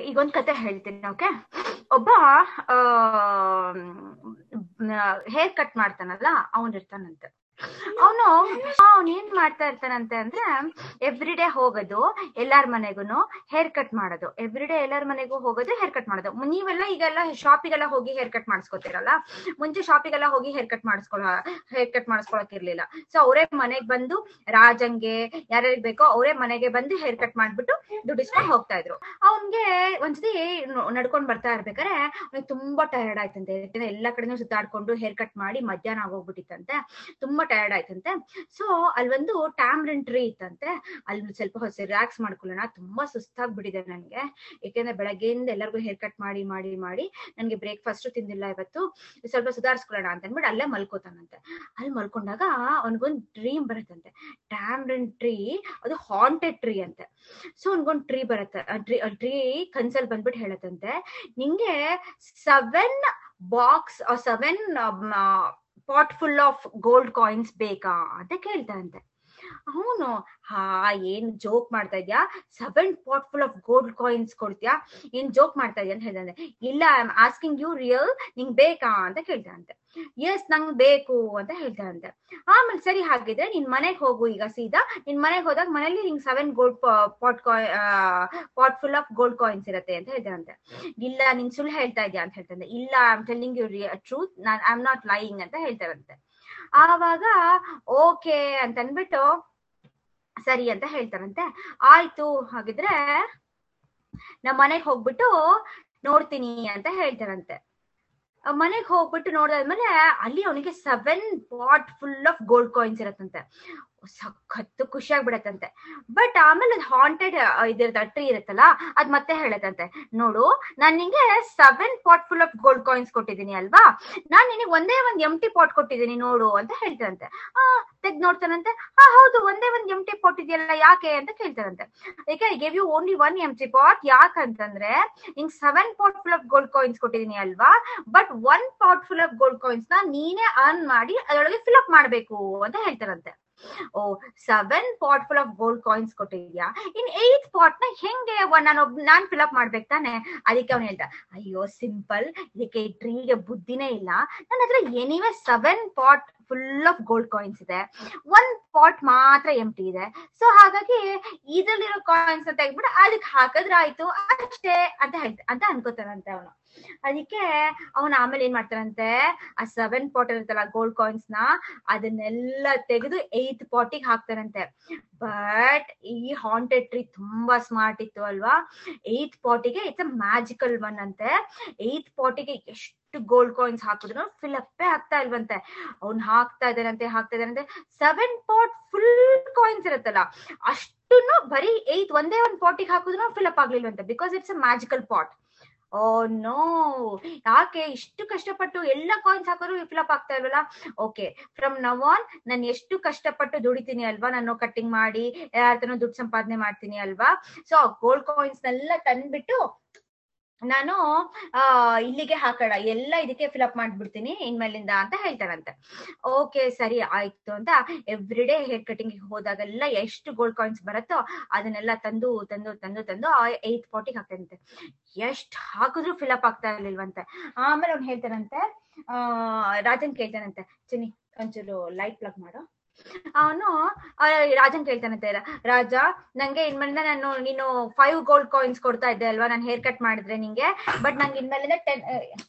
ಈಗ ಒಂದ್ ಕತೆ ಹೇಳ್ತೀನಿ ಓಕೆ? ಒಬ್ಬ ಹೇರ್ ಕಟ್ ಮಾಡ್ತಾನಲ್ಲ ಅವನ್ ಇರ್ತಾನಂತೆ ಅವನು, ಅವನ್ ಏನ್ ಮಾಡ್ತಾ ಇರ್ತಾನಂತೆ ಅಂದ್ರೆ ಎವ್ರಿ ಡೇ ಹೋಗೋದು ಎಲ್ಲಾರ್ ಮನೆಗೂ ಹೇರ್ ಕಟ್ ಮಾಡೋದು. ಎವ್ರಿ ಡೇ ಎಲ್ಲಾರ್ ಮನೆಗೂ ಹೋಗೋದು ಹೇರ್ ಕಟ್ ಮಾಡೋದು. ನೀವೆಲ್ಲ ಈಗೆಲ್ಲ ಶಾಪಿಗೆಲ್ಲ ಹೋಗಿ ಹೇರ್ ಕಟ್ ಮಾಡಿಸ್ಕೊತೀರಲ್ಲ? ಮುಂಚೆ ಶಾಪಿಗೆಲ್ಲ ಹೋಗಿ ಹೇರ್ ಕಟ್ ಮಾಡಿಸ್ಕೊಳ ಹೇರ್ ಕಟ್ ಮಾಡಿಸ್ಕೊಳಕ್ ಇರ್ಲಿಲ್ಲ ಸೊ ಅವರೇ ಮನೆಗ್ ಬಂದು ರಾಜಂಗೆ ಯಾರ್ಯಾರಿಗೆ ಬೇಕೋ ಅವರೇ ಮನೆಗೆ ಬಂದು ಹೇರ್ ಕಟ್ ಮಾಡ್ಬಿಟ್ಟು ದುಡಿಸ್ಕೊಂಡ್ ಹೋಗ್ತಾ ಇದ್ರು ಅವನ್ಗೆ ಒಂದ್ಸತಿ ನಡ್ಕೊಂಡ್ ಬರ್ತಾ ಇರ್ಬೇಕಾರೆ ಅವ್ನಿಗೆ ತುಂಬಾ ಟಯರ್ಡ್ ಆಯ್ತಂತೆ. ಎಲ್ಲಾ ಕಡೆನೂ ಸುತ್ತಾಡ್ಕೊಂಡು ಹೇರ್ ಕಟ್ ಮಾಡಿ ಮಧ್ಯಾಹ್ನ ಆಗೋಗ್ಬಿಟ್ಟಿತ್ತಂತೆ. ತುಂಬಾ ಟಯರ್ಡ್ ಆಯ್ತಂತೆ. ಸೊ ಅಲ್ಲಿ ಒಂದು ಟ್ಯಾಮ್ರಿನ್ ಟ್ರೀ ಇತ್ತಂತೆ. ಅಲ್ಲಿ ಸ್ವಲ್ಪ ಹೊಸ ರಿಲ್ಯಾಕ್ಸ್ ಮಾಡ್ಕೊಳ್ಳೋಣ. ತುಂಬಾ ಸುಸ್ತಾಗ್ಬಿಟ್ಟಿದೆ ನನ್ಗೆ ಯಾಕೆಂದ್ರೆ ಬೆಳಗ್ಗೆಯಿಂದ ಎಲ್ಲರಿಗೂ ಹೇರ್ ಕಟ್ ಮಾಡಿ ಮಾಡಿ ಮಾಡಿ ನನ್ಗೆ ಬ್ರೇಕ್ಫಾಸ್ಟ್ ತಿಂದಿಲ್ಲ ಇವತ್ತು. ಸ್ವಲ್ಪ ಸುಧಾರಿಸ್ಕೊಳ್ಳೋಣ ಅಂತ ಅಂದ್ಬಿಟ್ಟು ಅಲ್ಲೇ ಮಲ್ಕೋತಾನಂತೆ. ಅಲ್ಲಿ ಮಲ್ಕೊಂಡಾಗ ಅವನಿಗೊಂದು ಡ್ರೀಮ್ ಬರುತ್ತಂತೆ. ಟ್ಯಾಮ್ರಿನ್ ಟ್ರೀ ಅದು ಹಾಂಟೆಡ್ ಟ್ರೀ ಅಂತೆ. ಸೊ ಅವನಿಗೊಂದು ಟ್ರೀ ಬರುತ್ತೆ. ಟ್ರೀ ಟ್ರೀ ಕನ್ಸಲ್ ಬಂದ್ಬಿಟ್ಟು ಹೇಳತ್ತಂತೆ. ನಿಂಗೆ seven box seven pot full of gold coins ಬೇಕಾ ಅಂತ ಕೇಳ್ತಾನಂತೆ ಅವನು, ಹಾ, ಏನ್ ಜೋಕ್ ಮಾಡ್ತಾ ಇದ್ಯಾ? Seven pot full of gold coins ಕೊಡ್ತೀಯಾ? ಏನ್ ಜೋಕ್ ಮಾಡ್ತಾ ಇದ್ಯಾ ಅಂತ ಹೇಳ್ದಂತೆ ಇಲ್ಲ I am asking you real ನಿಂಗ್ ಬೇಕಾ ಅಂತ ಕೇಳ್ತಾನಂತೆ ಎಸ್ ನಂಗ್ ಬೇಕು ಅಂತ ಹೇಳ್ತಾನಂತೆ ಆಮೇಲೆ ಸರಿ ಹಾಗಿದ್ರೆ ನಿನ್ ಮನೆಗ್ ಹೋಗು ಈಗ ಸೀದಾ. ನಿನ್ ಮನೆಗ್ ಹೋದಾಗ ಮನೇಲಿ ನಿಂಗ್ ಸೆವೆನ್ ಗೋಲ್ಡ್ ಪಾಟ್ ಕಾಯ್ pot full of gold coins ಇರತ್ತೆ ಅಂತ ಹೇಳ್ತಾನಂತೆ ಇಲ್ಲ, ನಿನ್ ಸುಳ್ಳು ಹೇಳ್ತಾ ಇದ್ಯಾ ಅಂತ ಹೇಳ್ತಾನೆ ಇಲ್ಲ I am telling you truth non I am not lying ಅಂತ. ಹೇಳ್ತಾರಂತೆ ಆವಾಗ, ಓಕೆ ಅಂತ ಅಂದ್ಬಿಟ್ಟು ಸರಿ ಅಂತ ಹೇಳ್ತಾರಂತೆ. ಆಯ್ತು, ಹಾಗಿದ್ರೆ ನಮ್ಮ ಮನೆಗ್ ಹೋಗ್ಬಿಟ್ಟು ನೋಡ್ತೀನಿ ಅಂತ ಹೇಳ್ತಾರಂತೆ. ಮನೆಗ್ ಹೋಗ್ಬಿಟ್ಟು ನೋಡಿದ್ಮೇಲೆ ಅಲ್ಲಿ ಅವನಿಗೆ seven pot full of gold coins ಇರತ್ತಂತೆ. ಸಖತ್ತು ಖುಷಿ ಆಗ್ಬಿಡತ್ತಂತೆ ಬಟ್ ಆಮೇಲೆ ಅದು ಹಾಂಟೆಡ್ ಇದಿರತ್ತ ಟ್ರೀ ಇರುತ್ತಲ್ಲ, ಅದ್ ಮತ್ತೆ ಹೇಳತ್ತಂತೆ. ನೋಡು, ನಾನ್ ನಿಂಗೆ seven pot full of gold coins ಕೊಟ್ಟಿದ್ದೀನಿ ಅಲ್ವಾ? ನಾನ್ ನಿನಗೆ ಒಂದೇ ಒಂದ್ ಎಂಟಿ ಪಾಟ್ ಕೊಟ್ಟಿದ್ದೀನಿ ನೋಡು ಅಂತ ಹೇಳ್ತಾರಂತೆ ಆ ತೆಗ್ ನೋಡ್ತಾನಂತೆ? ಆ ಹೌದು, ಒಂದೇ ಒಂದ್ ಎಂಟಿ ಪಾಟ್ ಇದೆಯಲ್ಲ, ಯಾಕೆ ಅಂತ ಕೇಳ್ತಾರಂತೆ ಯಾಕೆ I gave you only one empty pot ಯಾಕಂತಂದ್ರೆ ನಿಂಗ್ seven pot full of gold coins ಕೊಟ್ಟಿದ್ದೀನಿ ಅಲ್ವಾ? But one pot full of gold ಕಾಯಿನ್ಸ್ನ ನೀನೇ ಅರ್ನ್ ಮಾಡಿ ಅದರೊಳಗೆ ಫಿಲ್ ಅಪ್ ಮಾಡ್ಬೇಕು ಅಂತ ಹೇಳ್ತಾರಂತೆ ಓ seven pot full of gold coins ಕೊಟ್ಟಿದ್ಯಾ? In eighth ಪಾಟ್ನ ಹೆಂಗೆ ನಾನು ಒಬ್ ನಾನ್ ಫಿಲ್ ಅಪ್ ಮಾಡ್ಬೇಕು ತಾನೆ? ಅದಕ್ಕೆ ಅವ್ನು ಹೇಳ್ದ, ಅಯ್ಯೋ ಸಿಂಪಲ್ ಇದಕ್ಕೆ ಟ್ರೀಗೆ ಬುದ್ಧಿನೇ ಇಲ್ಲ. ನನ್ನ ಹತ್ರ anyway seven pot full of gold coins ಇದೆ. ಒಂದ್ ಪಾಟ್ ಮಾತ್ರ ಎಂಟಿ ಇದೆ. ಸೊ ಹಾಗಾಗಿ ಇದ್ರಲ್ಲಿರೋ ಕಾಯಿನ್ಸ್ ತೆಗ್ದ್ಬಿಟ್ಟು ಅದಕ್ಕೆ ಹಾಕಿದ್ರೆ ಆಯ್ತು ಅಷ್ಟೇ ಅಂತ ಅಂತ ಅನ್ಕೋತಾನಂತೆ ಅವನು. ಅದಕ್ಕೆ ಅವನು ಆಮೇಲೆ ಏನ್ ಮಾಡ್ತಾನಂತೆ? ಆ ಸೆವೆನ್ ಪಾಟ್ ಇರುತ್ತಲ್ಲ ಗೋಲ್ಡ್ ಕಾಯಿನ್ಸ್ನ, ಅದನ್ನೆಲ್ಲ ತೆಗೆದು ಏತ್ ಪಾಟಿಗೆ ಹಾಕ್ತಾರಂತೆ ಬಟ್ ಈ ಹಾಂಟೆಡ್ ಟ್ರೀ ತುಂಬಾ ಸ್ಮಾರ್ಟ್ ಇತ್ತು ಅಲ್ವಾ? ಏತ್ ಪಾಟಿಗೆ ಇಟ್ಸ್ ಅ ಮ್ಯಾಜಿಕಲ್ ಒನ್ ಅಂತೆ. ಏತ್ ಪಾಟಿಗೆ ಎಷ್ಟು ಗೋಲ್ಡ್ ಕಾಯಿನ್ಸ್ ಹಾಕಿದ್ರು ಫಿಲ್ ಅಪ್ಪೇ ಆಗ್ತಾ ಇಲ್ವಂತೆ. ಅವ್ನ್ ಹಾಕ್ತಾ ಇದ್ದಾನಂತೆ ಹಾಕ್ತಾ ಇದ್ದಾನಂತೆ. ಸೆವೆನ್ ಪಾಟ್ ಫುಲ್ ಕಾಯಿನ್ಸ್ ಇರುತ್ತಲ್ಲ ಅಷ್ಟನ್ನು ಬರೀ ಏತ್ ಒಂದೇ ಒಂದ್ ಪಾಟಿಗೆ ಹಾಕಿದ್ರು fill up ಆಗ್ಲಿಲ್ವಂತೆ because it's a magical pot oh no ಯಾಕೆ ಇಷ್ಟು ಕಷ್ಟಪಟ್ಟು ಎಲ್ಲ ಕಾಯಿನ್ಸ್ ಹಾಕೋರು ಫಿಲ್ ಅಪ್ ಆಗ್ತಾ ಇಲ್ವಲ್ಲ? ಓಕೆ ಫ್ರಮ್ ನವ್ ಆನ್ ನಾನು ಎಷ್ಟು ಕಷ್ಟಪಟ್ಟು ದುಡಿತೀನಿ ಅಲ್ವಾ? ನಾನು ಕಟ್ಟಿಂಗ್ ಮಾಡಿ ಯಾರ ದುಡ್ಡು ಸಂಪಾದನೆ ಮಾಡ್ತೀನಿ ಅಲ್ವಾ? ಸೊ ಗೋಲ್ಡ್ ಕಾಯಿನ್ಸ್ ನೆಲ್ಲ ತಂದ್ಬಿಟ್ಟು ನಾನು, ಆ, ಇಲ್ಲಿಗೆ ಹಾಕೋಣ, ಎಲ್ಲ ಇದಕ್ಕೆ ಫಿಲ್ ಅಪ್ ಮಾಡ್ಬಿಡ್ತೀನಿ, ಇನ್ಮೇಲಿಂದ ಅಂತ ಹೇಳ್ತಾರಂತೆ ಓಕೆ ಸರಿ, ಆಯ್ತು ಅಂತ ಎವ್ರಿ ಡೇ ಹೇರ್ ಕಟಿಂಗ್ ಹೋದಾಗೆಲ್ಲ ಎಷ್ಟು ಗೋಲ್ಡ್ ಕಾಯಿನ್ಸ್ ಬರುತ್ತೋ ಅದನ್ನೆಲ್ಲ ತಂದು ತಂದು ತಂದು ತಂದು ಏತ್ ಪಾಟಿಗೆ ಹಾಕ್ತಾರಂತೆ ಎಷ್ಟ್ ಹಾಕಿದ್ರು ಫಿಲ್ ಅಪ್ ಆಗ್ತಾ ಇರ್ಲಿಲ್ವಂತೆ. ಆಮೇಲೆ ಅವ್ನು ಹೇಳ್ತಾರಂತೆ ಆ, ರಾಜನ್ ಕೇಳ್ತಾನಂತೆ, ಚಿನ್ನಿ, ಒಂಚೂರು ಲೈಟ್ ಪ್ಲಗ್ ಮಾಡು. ಅವನು ರಾಜನ್ ಕೇಳ್ತಾನಂತೆ ರಾಜ, ನಂಗೆ ಇನ್ಮೇಲಿಂದ ನಾನು ನೀನು ಫೈವ್ ಗೋಲ್ಡ್ ಕಾಯಿನ್ಸ್ ಕೊಡ್ತಾ ಇದ್ದೆ ಅಲ್ವಾ? ನಾನು ಹೇರ್ ಕಟ್ ಮಾಡಿದ್ರೆ ನಿಂಗೆ. ಬಟ್ ನಂಗೆ ಇನ್ಮೇಲಿಂದ ಟೆನ್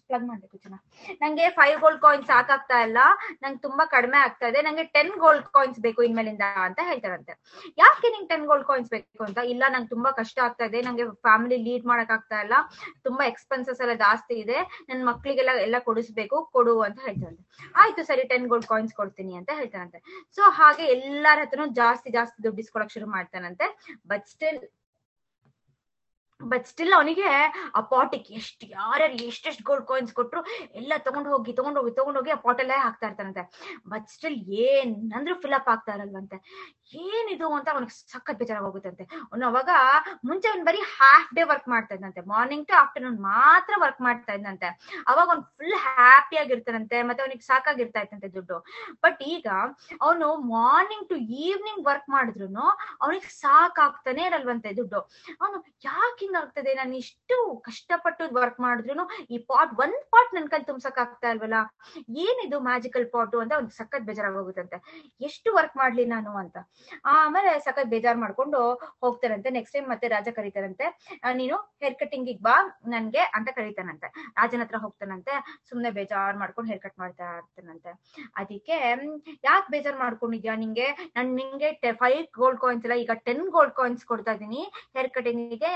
ಪ್ಲಗ್ ಮಾಡ್ಬೇಕು ಚೆನ್ನ ನಂಗೆ ಫೈವ್ ಗೋಲ್ಡ್ ಕಾಯಿನ್ಸ್ ಸಾಕಾಗ್ತಾ ಇಲ್ಲ. ನಂಗೆ ತುಂಬಾ ಕಡಿಮೆ ಆಗ್ತಾ ಇದೆ. ನಂಗೆ ಟೆನ್ ಗೋಲ್ಡ್ ಕಾಯಿನ್ಸ್ ಬೇಕು ಇನ್ಮೇಲಿಂದ, ಅಂತ ಹೇಳ್ತಾರಂತೆ. ಯಾಕೆ ನಿಂಗೆ ಟೆನ್ ಗೋಲ್ಡ್ ಕಾಯಿನ್ಸ್ ಬೇಕು ಅಂತ? ಇಲ್ಲ, ನಂಗೆ ತುಂಬಾ ಕಷ್ಟ ಆಗ್ತಾ ಇದೆ. ನಂಗೆ ಫ್ಯಾಮಿಲಿ ಲೀಡ್ ಮಾಡಕ್ ಆಗ್ತಾ ಇಲ್ಲ. ತುಂಬಾ ಎಕ್ಸ್ಪೆನ್ಸಸ್ ಎಲ್ಲ ಜಾಸ್ತಿ ಇದೆ. ನನ್ ಮಕ್ಳಿಗೆಲ್ಲ ಎಲ್ಲ ಕೊಡಿಸ್ಬೇಕು. ಕೊಡು, ಅಂತ ಹೇಳ್ತಾರಂತೆ. ಆಯ್ತು ಸರಿ ಟೆನ್ ಗೋಲ್ಡ್ ಕಾಯಿನ್ಸ್ ಕೊಡ್ತೀನಿ, ಅಂತ ಹೇಳ್ತಾರಂತೆ. ಹಾಗೆ ಎಲ್ಲಾರ ಹತ್ರನು ಜಾಸ್ತಿ ಜಾಸ್ತಿ ದುಡ್ಡು ಶುರು ಮಾಡ್ತಾನಂತೆ. ಬಟ್ ಸ್ಟಿಲ್ ಬಟ್ ಸ್ಟಿಲ್ ಅವನಿಗೆ ಆ ಪಾಟಿಗೆ ಎಷ್ಟು ಯಾರ್ಯಾರು ಎಷ್ಟೆಷ್ಟು ಗೋಲ್ಡ್ ಕಾಯಿನ್ಸ್ ಕೊಟ್ರು ಎಲ್ಲ ತಗೊಂಡ್ ಹೋಗಿ ತಗೊಂಡ್ ಹೋಗಿ ತಗೊಂಡ್ ಹೋಗಿ ಆ ಪಾಟಲ್ಲೇ ಹಾಕ್ತಾ ಇರ್ತಾನಂತೆ. ಬಟ್ ಸ್ಟಿಲ್ ಏನಂದ್ರೂ ಫಿಲ್ ಅಪ್ ಆಗ್ತಾ ಇರಲ್ವಂತೆ. ಏನಿದು ಅಂತ ಅವನಿಗೆ ಸಖತ್ ಬೇಜಾರಾಗೋಗುತ್ತಂತೆ ಅವ್ನು ಅವಾಗ ಮುಂಚೆ ಅವ್ನು ಬರೀ ಹಾಫ್ ಡೇ ವರ್ಕ್ ಮಾಡ್ತಾ ಇದ್ದಂತೆ ಮಾರ್ನಿಂಗ್ ಟು ಆಫ್ಟರ್ನೂನ್ ಮಾತ್ರ ವರ್ಕ್ ಮಾಡ್ತಾ ಇದ್ದಂತೆ ಅವಾಗ ಅವ್ನು ಫುಲ್ ಹ್ಯಾಪಿ ಆಗಿರ್ತಾನಂತೆ, ಮತ್ತೆ ಅವನಿಗೆ ಸಾಕಾಗಿರ್ತಾ ಇತ್ತಂತೆ ದುಡ್ಡು. ಬಟ್ ಈಗ ಅವನು ಮಾರ್ನಿಂಗ್ ಟು ಈವ್ನಿಂಗ್ ವರ್ಕ್ ಮಾಡಿದ್ರು ಅವನಿಗೆ ಸಾಕಾಗ್ತಾನೆ ಇರಲ್ವಂತೆ ದುಡ್ಡು. ಅವನು ಯಾಕೆ ಆಗ್ತದೆ. ನಾನು ಇಷ್ಟು ಕಷ್ಟಪಟ್ಟು ವರ್ಕ್ ಮಾಡಿದ್ರು ಈ ಪಾಟ್ ಒಂದ್ ಪಾಟ್ ನನ್ ಕೈ ತುಂಬಸಕ್ ಆಗ್ತಾ ಇಲ್ವಲ್ಲ? ಏನಿದು ಮ್ಯಾಜಿಕಲ್ ಪಾಟು ಅಂತ ಅವ್ನಿಗೆ ಸಖತ್ ಬೇಜಾರಾಗೋಗುತ್ತಂತೆ ಎಷ್ಟು ವರ್ಕ್ ಮಾಡ್ಲಿ ನಾನು ಅಂತ. ಆಮೇಲೆ ಸಖತ್ ಬೇಜಾರ್ ಮಾಡ್ಕೊಂಡು ಹೋಗ್ತಾರಂತೆ. ನೆಕ್ಸ್ಟ್ ಟೈಮ್ ಮತ್ತೆ ರಾಜ ಕರೀತಾರಂತೆ. ನೀನು ಹೇರ್ ಕಟಿಂಗ್ ಬಾ, ನನ್ಗೆ ಅಂತ ಕರೀತಾನಂತೆ. ರಾಜನ ಹತ್ರ ಹೋಗ್ತಾನಂತೆ. ಸುಮ್ನೆ ಬೇಜಾರ್ ಮಾಡ್ಕೊಂಡು ಹೇರ್ ಕಟ್ ಮಾಡ್ತಾ ಇರ್ತಾನಂತೆ. ಅದಕ್ಕೆ, ಯಾಕೆ ಬೇಜಾರ್ ಮಾಡ್ಕೊಂಡಿದ್ಯಾ ನಿಂಗೆ? ನಾನ್ ನಿಂಗೆ ಫೈವ್ ಗೋಲ್ಡ್ ಕಾಯಿನ್ಸ್ ಇಲ್ಲ ಈಗ ಟೆನ್ ಗೋಲ್ಡ್ ಕಾಯಿನ್ಸ್ ಕೊಡ್ತಾ ಇದೀನಿ hair ಕಟಿಂಗ್ಗೆ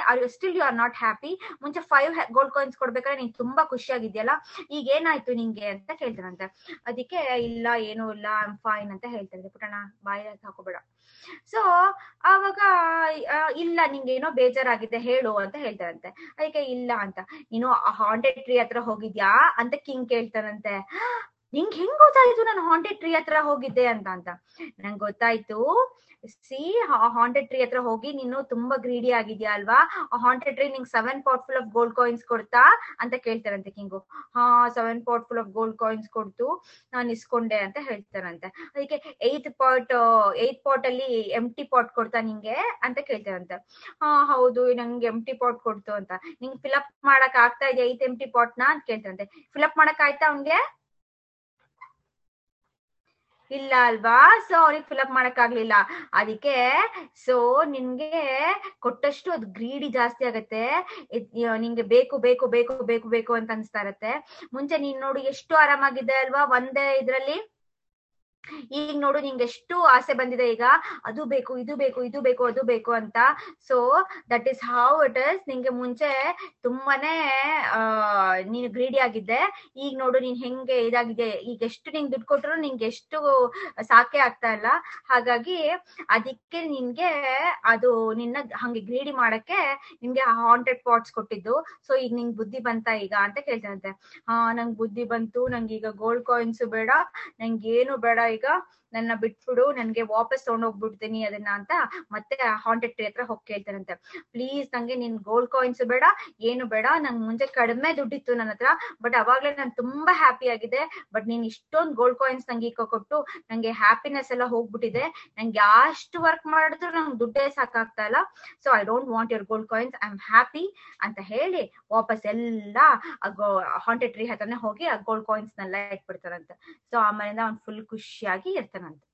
still you are not happy ಮುಂಚೆ ಫೈವ್ ಗೋಲ್ಡ್ ಕಾಯಿನ್ಸ್ ಕೊಡ್ಬೇಕಾದ್ರೆ ನೀನ್ ತುಂಬಾ ಖುಷಿಯಾಗಿದ್ಯಲ್ಲ ಈಗ ಏನಾಯ್ತು ನಿಂಗೆ ಅಂತ ಕೇಳ್ತಾನಂತೆ ಅದಕ್ಕೆ, ಇಲ್ಲ, ಏನೂ ಇಲ್ಲ ಫೈನ್ ಅಂತ ಹೇಳ್ತಾರೆ ಪುಟಣ ಬಾಯಿ ಹಾಕೋಬೇಡ. ಸೊ ಅವಾಗ ಇಲ್ಲ, ನಿಂಗೆ ಏನೋ ಬೇಜಾರಾಗಿದೆ, ಹೇಳು ಅಂತ ಹೇಳ್ತಾರಂತೆ. ಅದಕ್ಕೆ, ಇಲ್ಲ ಅಂತ. ನೀನು ಹಾಂಟೆಡ್ ಟ್ರೀ ಹತ್ರ ಹೋಗಿದ್ಯಾ ಅಂತ ಕಿಂಗ್ ಕೇಳ್ತಾನಂತೆ ನಿಂಗ್ ಹೆಂಗ್ ಗೊತ್ತಾಯ್ತು ನಾನು ಹಾಂಟೆಡ್ ಟ್ರೀ ಹತ್ರ ಹೋಗಿದ್ದೆ ಅಂತ ಅಂತ? ನಂಗೆ ಗೊತ್ತಾಯ್ತು ಸಿ ಹಾಂಟೆಡ್ ಟ್ರೀ ಹತ್ರ ಹೋಗಿ ನೀನು ತುಂಬಾ ಗ್ರೀಡಿ ಆಗಿದ್ಯಾ ಅಲ್ವಾ? ಹಾಂಟೆಡ್ ಟ್ರೀ ನಿಂಗ್ seven pot full of gold coins ಕೊಡ್ತಾ ಅಂತ ಕೇಳ್ತಾರಂತೆ ಕಿಂಗು. ಹಾ seven pot full of gold coins ಕೊಡ್ತು, ನಾನು ಇಸ್ಕೊಂಡೆ ಅಂತ ಹೇಳ್ತಾರಂತೆ. ಅದಕ್ಕೆ ಏತ್ ಪಾಟ್ ಏತ್ ಪಾಟ್ ಅಲ್ಲಿ ಎಂಟಿ ಪಾಟ್ ಕೊಡ್ತಾ ನಿಂಗೆ ಅಂತ ಕೇಳ್ತಾರಂತೆ. ಹಾ, ಹೌದು, ನಂಗೆ ಎಂಟಿ ಪಾಟ್ ಕೊಡ್ತು ಅಂತ. ನಿಂಗ್ ಫಿಲಪ್ ಮಾಡಕ್ ಆಗ್ತಾ ಇದೆಯಾ ಏತ್ ಎಂಟಿ ಪಾಟ್ ನಾ ಅಂತ ಕೇಳ್ತಾರಂತೆ. ಫಿಲಪ್ ಮಾಡಕ್ ಆಯ್ತಾ ಅವ್ನ್ಗೆ? ಇಲ್ಲ ಅಲ್ವಾ? ಸೊ ಅವ್ರಿಗ್ ಫಿಲ್ ಅಪ್ ಮಾಡಕ್ ಆಗ್ಲಿಲ್ಲ ಅದಕ್ಕೆ ಸೊ ನಿನ್ಗೆ ಕೊಟ್ಟಷ್ಟು ಅದು ಗ್ರೀಡಿ ಜಾಸ್ತಿ ಆಗತ್ತೆ. ನಿಂಗೆ ಬೇಕು ಬೇಕು ಬೇಕು ಬೇಕು ಬೇಕು ಅಂತ ಅನ್ಸ್ತಾ ಇರತ್ತೆ. ಮುಂಚೆ ನೀನ್ ನೋಡು, ಎಷ್ಟು ಆರಾಮಾಗಿದೆ ಅಲ್ವಾ? ಒಂದೇ ಇದ್ರಲ್ಲಿ ಈಗ ನೋಡು ನಿಂಗೆ ಎಷ್ಟು ಆಸೆ ಬಂದಿದೆ ಈಗ. ಅದು ಬೇಕು, ಇದು ಬೇಕು ಇದು ಬೇಕು, ಅದು ಬೇಕು ಅಂತ. So that is how it is ನಿಂಗೆ ಮುಂಚೆ ತುಂಬಾನೇ ನೀನು ಗ್ರೀಡಿ ಆಗಿದ್ದೆ. ಈಗ ನೋಡು ನೀನ್ ಹೆಂಗೆ ಇದಾಗಿದೆ. ಈಗ ಎಷ್ಟು ನಿಂಗೆ ದುಡ್ಡು ಕೊಟ್ಟರು ನಿಂಗೆ ಎಷ್ಟು ಸಾಕೆ ಆಗ್ತಾ ಇಲ್ಲ. ಹಾಗಾಗಿ ಅದಕ್ಕೆ ನಿನ್ಗೆ ಅದು ನಿನ್ನ ಹಂಗೆ ಗ್ರೀಡಿ ಮಾಡಕ್ಕೆ ನಿಮ್ಗೆ ಹಾಂಟೆಡ್ ಪಾಟ್ಸ್ ಕೊಟ್ಟಿದ್ದು. ಸೊ ಈಗ ನಿಂಗೆ ಬುದ್ಧಿ ಬಂತ ಈಗ ಅಂತ ಕೇಳ್ತಾನಂತೆ. ಹಾ, ನಂಗೆ ಬುದ್ಧಿ ಬಂತು. ನಂಗೆ ಈಗ ಗೋಲ್ಡ್ ಕಾಯಿನ್ಸ್ ಬೇಡ. ನಂಗೆ ಏನು ಬೇಡ ಈಗ ನನ್ನ ಬಿಟ್ಬಿಡು, ನನ್ಗೆ ವಾಪಸ್ ತಗೊಂಡೋಗ್ಬಿಡ್ತೀನಿ ಅದನ್ನ ಅಂತ ಮತ್ತೆ ಹಾಂಟೆಡ್ ಟ್ರೀ ಹತ್ರ ಹೋಗಿ ಕೇಳ್ತಾರಂತೆ. ಪ್ಲೀಸ್ ನಂಗೆ ನಿನ್ ಗೋಲ್ಡ್ ಕಾಯಿನ್ಸ್ ಬೇಡ, ಏನು ಬೇಡ, ನಂಗೆ ಮುಂಚೆ ಕಡಿಮೆ ದುಡ್ಡಿತ್ತು ನನ್ನ ಹತ್ರ ಬಟ್ ಅವಾಗ್ಲೇ ನಾನು ತುಂಬಾ ಹ್ಯಾಪಿ ಆಗಿದೆ ಬಟ್ ನೀನ್ ಇಷ್ಟೊಂದು ಗೋಲ್ಡ್ ಕಾಯಿನ್ಸ್ ನಂಗೆ ಈಗ ಕೊಟ್ಟು ನಂಗೆ ಹ್ಯಾಪಿನೆಸ್ ಎಲ್ಲ ಹೋಗ್ಬಿಟ್ಟಿದೆ, ನಂಗೆ ಅಷ್ಟು ವರ್ಕ್ ಮಾಡಿದ್ರು ನಂಗೆ ದುಡ್ಡೇ ಸಾಕಾಗ್ತಾ ಇಲ್ಲ so I don't want your gold coins I am happy ಅಂತ ಹೇಳಿ ವಾಪಸ್ ಎಲ್ಲ ಹಾಂಟೆಡ್ ಟ್ರೀ ಹತ್ರನೇ ಹೋಗಿ ಆ ಗೋಲ್ಡ್ ಕಾಯಿನ್ಸ್ ನೆಲ್ಲ ಇಟ್ಬಿಡ್ತಾರಂತೆ ಸೊ ಆಮೇಲಿಂದ ಅವ್ನು ಫುಲ್ ಖುಷಿಯಾಗಿ ಇರ್ತಾನಂತೆ